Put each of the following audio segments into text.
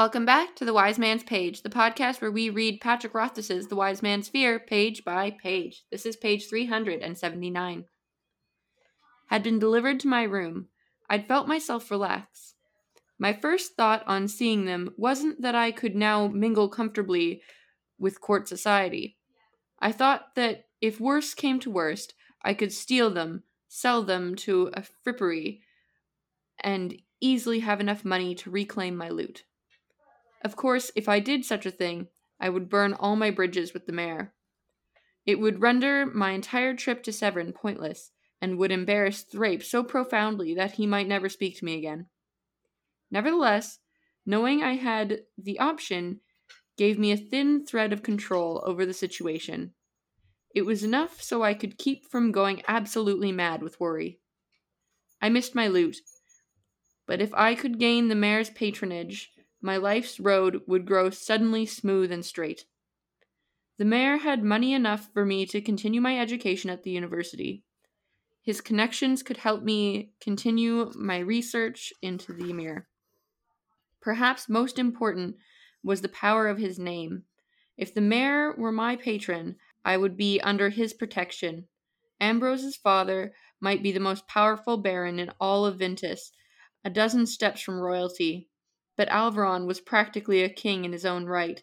Welcome back to The Wise Man's Page, the podcast where we read Patrick Rothfuss's The Wise Man's Fear page by page. This is page 379. Had been delivered to my room. I'd felt myself relax. My first thought on seeing them wasn't that I could now mingle comfortably with court society. I thought that if worst came to worst, I could steal them, sell them to a frippery, and easily have enough money to reclaim my lute. Of course, if I did such a thing, I would burn all my bridges with the mayor. It would render my entire trip to Severen pointless, and would embarrass Threpe so profoundly that he might never speak to me again. Nevertheless, knowing I had the option gave me a thin thread of control over the situation. It was enough so I could keep from going absolutely mad with worry. I missed my lute, but if I could gain the mayor's patronage, my life's road would grow suddenly smooth and straight. The mayor had money enough for me to continue my education at the university. His connections could help me continue my research into the Amyr. Perhaps most important was the power of his name. If the mayor were my patron, I would be under his protection. Ambrose's father might be the most powerful baron in all of Vintas, a dozen steps from royalty, but Alveron was practically a king in his own right.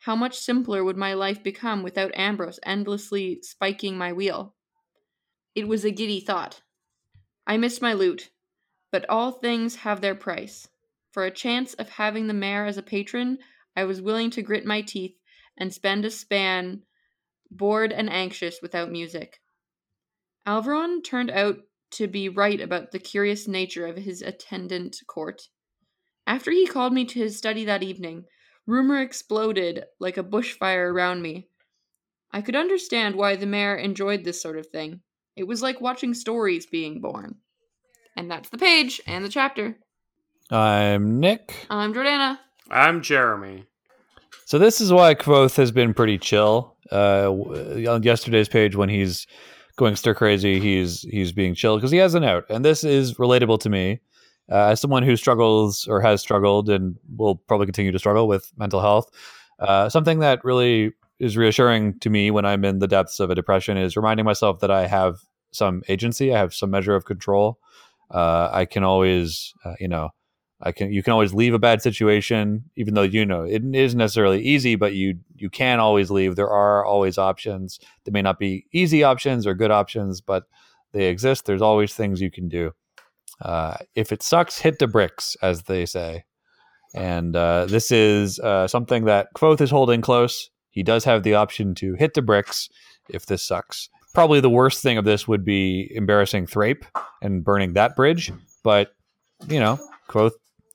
How much simpler would my life become without Ambrose endlessly spiking my wheel? It was a giddy thought. I missed my lute, but all things have their price. For a chance of having the mayor as a patron, I was willing to grit my teeth and spend a span bored and anxious without music. Alveron turned out to be right about the curious nature of his attendant court. After he called me to his study that evening, rumor exploded like a bushfire around me. I could understand why the mayor enjoyed this sort of thing. It was like watching stories being born. And that's the page and the chapter. I'm Nick. I'm Jordana. I'm Jeremy. So this is why Kvothe has been pretty chill. Uh, on yesterday's page, when he's going stir crazy, he's he's being chill because he has an out, and this is relatable to me uh, as someone who struggles or has struggled and will probably continue to struggle with mental health, uh, something that really is reassuring to me when I'm in the depths of a depression is reminding myself that I have some agency, I have some measure of control. Uh, I can always, uh, you know, I can you can always leave a bad situation, even though you know it isn't necessarily easy, but you you can always leave. There are always options. They may not be easy options or good options, but they exist. There's always things you can do. Uh, if it sucks, hit the bricks, as they say. And uh, this is uh, something that Kvothe is holding close. He does have the option to hit the bricks if this sucks. Probably the worst thing of this would be embarrassing Threpe and burning that bridge. But, you know, Kvothe,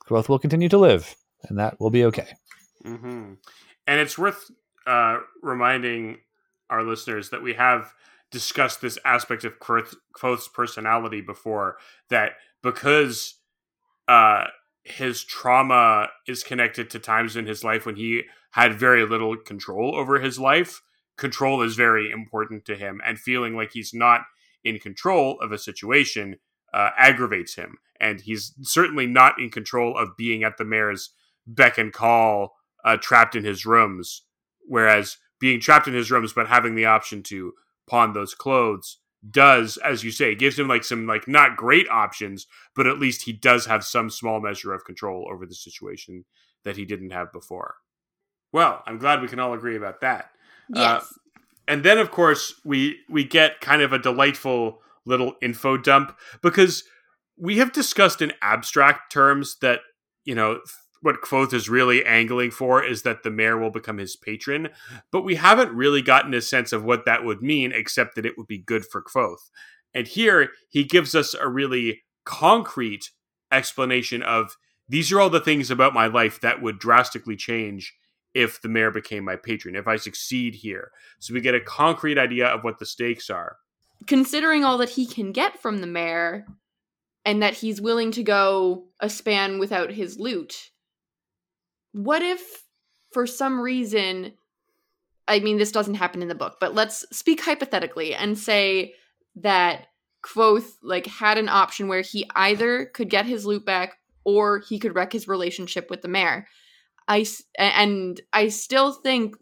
Kvothe will continue to live, and that will be okay. Mm-hmm. And it's worth uh, reminding our listeners that we have discussed this aspect of Kvothe's personality before that because uh, his trauma is connected to times in his life when he had very little control over his life. Control is very important to him, and feeling like he's not in control of a situation uh, aggravates him. And he's certainly not in control of being at the mayor's beck and call, uh, trapped in his rooms. Whereas being trapped in his rooms, but having the option to pawn those clothes does, as you say, gives him like some like not great options, but at least he does have some small measure of control over the situation that he didn't have before. Well, I'm glad we can all agree about that. Uh, yes. Uh, and then, of course, we we get kind of a delightful little info dump because we have discussed in abstract terms that you know what Kvothe is really angling for is that the mayor will become his patron, but we haven't really gotten a sense of what that would mean, except that it would be good for Kvothe. And here he gives us a really concrete explanation of these are all the things about my life that would drastically change if the mayor became my patron, if I succeed here. So we get a concrete idea of what the stakes are. Considering all that he can get from the mayor, and that he's willing to go a span without his lute, what if for some reason I mean this doesn't happen in the book, but let's speak hypothetically and say that Kvothe like had an option where he either could get his lute back or he could wreck his relationship with the mayor. I and I still think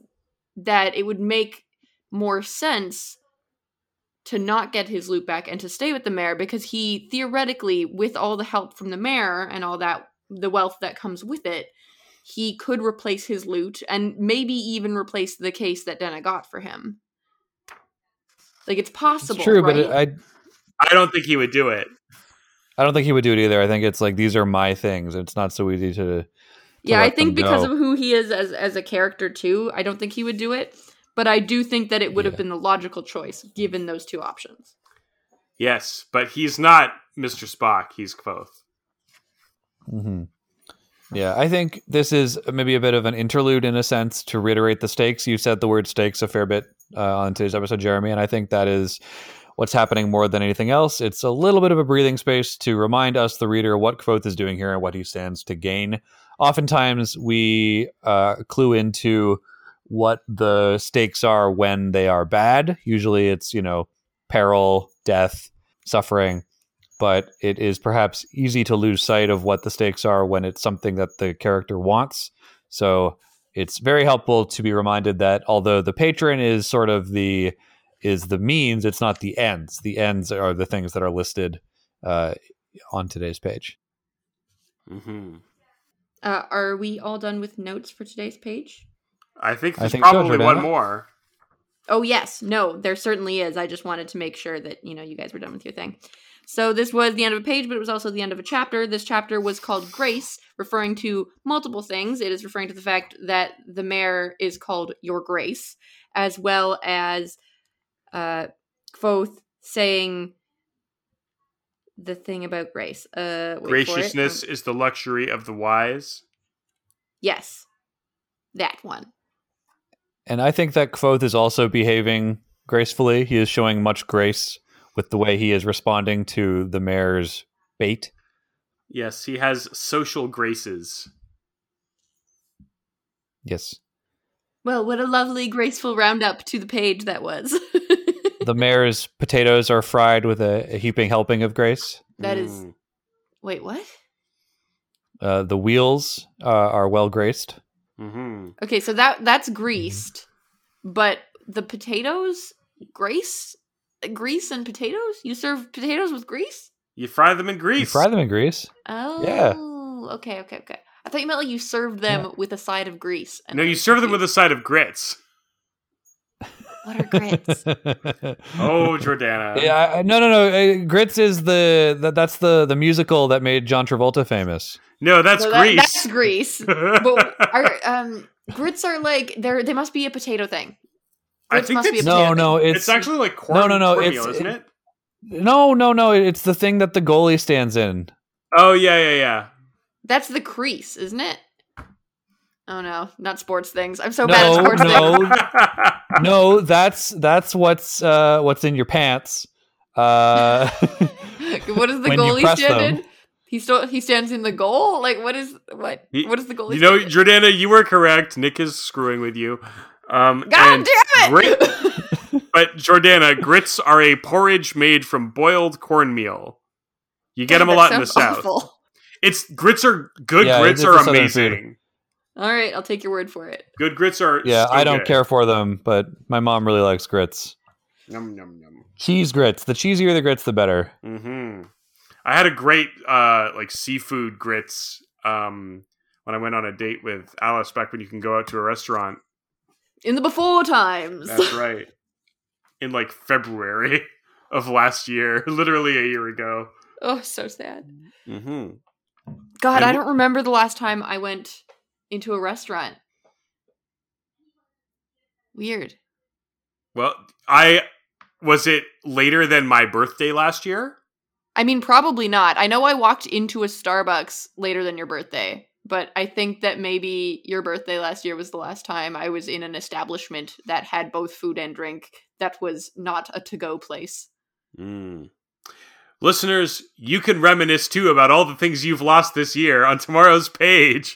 that it would make more sense to not get his lute back and to stay with the mayor because he theoretically with all the help from the mayor and all that the wealth that comes with it he could replace his lute and maybe even replace the case that Denna got for him like it's possible It's true, but right? it, I don't think he would do it. I I don't think he would do it either. I think it's like these are my things. It's not so easy to. yeah i think them because go. of who he is as as a character too i don't think he would do it but i do think that it would have been the logical choice given those two options Yes, but he's not Mr. Spock. He's Kvothe. hmm Yeah, I think this is maybe a bit of an interlude in a sense to reiterate the stakes. You said the word stakes a fair bit uh, on today's episode, Jeremy, and I think that is what's happening more than anything else. It's a little bit of a breathing space to remind us, the reader, what Kvothe is doing here and what he stands to gain. Oftentimes, we uh, clue into what the stakes are when they are bad. Usually, it's you know peril, death, suffering but it is perhaps easy to lose sight of what the stakes are when it's something that the character wants. So it's very helpful to be reminded that although the patron is sort of the is the means, it's not the ends. The ends are the things that are listed uh, on today's page. Mm-hmm. uh, are we all done with notes for today's page I think I there's think so, probably one more. Oh yes, no, there certainly is. I just wanted to make sure that you know you guys were done with your thing. So this was the end of a page, but it was also the end of a chapter. This chapter was called Grace, referring to multiple things. It is referring to the fact that the mayor is called Your Grace, as well as uh Kvothe saying the thing about grace. Uh wait for it. Graciousness Um, is the luxury of the wise. yes. That one. And I think that Kvothe is also behaving gracefully. He is showing much grace with the way he is responding to the mayor's bait. Yes, he has social graces. Yes. Well, what a lovely graceful roundup to the page that was. The mayor's potatoes are fried with a, a heaping helping of grace. That is- Mm. Wait, what? Uh, the wheels uh, are well graced. Mhm. Okay, so that that's greased, but the potatoes, grace, grease and potatoes. You serve potatoes with grease. You fry them in You grease. fry them in grease. Oh, Yeah. Okay, okay, okay. I thought you meant like you served them with a side of grease. and no, you was serve them with a side of grits. What are grits? Oh, Jordana. yeah, I- no, no, no. uh, Grits is the that, that's the the musical that made John Travolta famous. No, that's So that- grease. that's grease. But are um grits are like they're they must be a potato thing. I Grits think must be a it's, No, no, it's, it's, actually like corn. No, no, no, cornmeal, it's- isn't it- it? no, no, no. It's the thing that the goalie stands in. Oh yeah, yeah, yeah. That's the crease, isn't it? Oh no, not sports things. I'm so No, bad at sports no. things. No, that's that's what's uh, what's in your pants. Uh, what is the When you goalie press stand them. in? He still he stands in the goal. Like what is what? He- what is the goalie? you know, in? Jordana, you were correct. Nick is screwing with you. Um, God and damn Grit, it! but Jordana, grits are a porridge made from boiled cornmeal. You get God, them a lot in the sounds south. It's grits are good. Yeah, grits are a southern food. amazing. All right, I'll take your word for it. Good grits are. yeah, I don't good. care for them, but my mom really likes grits. Yum yum yum. Cheese grits. The cheesier the grits, the better. hmm I had a great uh like seafood grits um when I went on a date with Alice back when you can go out to a restaurant. In the before times. That's right. In like February of last year, literally a year ago. oh, so sad. Mm-hmm. God, And I don't remember the last time I went into a restaurant. Weird. Well, I was it later than my birthday last year. I mean, probably not. I know I walked into a Starbucks later than your birthday, but I think that maybe your birthday last year was the last time I was in an establishment that had both food and drink that was not a to go place. Mm. Listeners, you can reminisce too about all the things you've lost this year on tomorrow's page.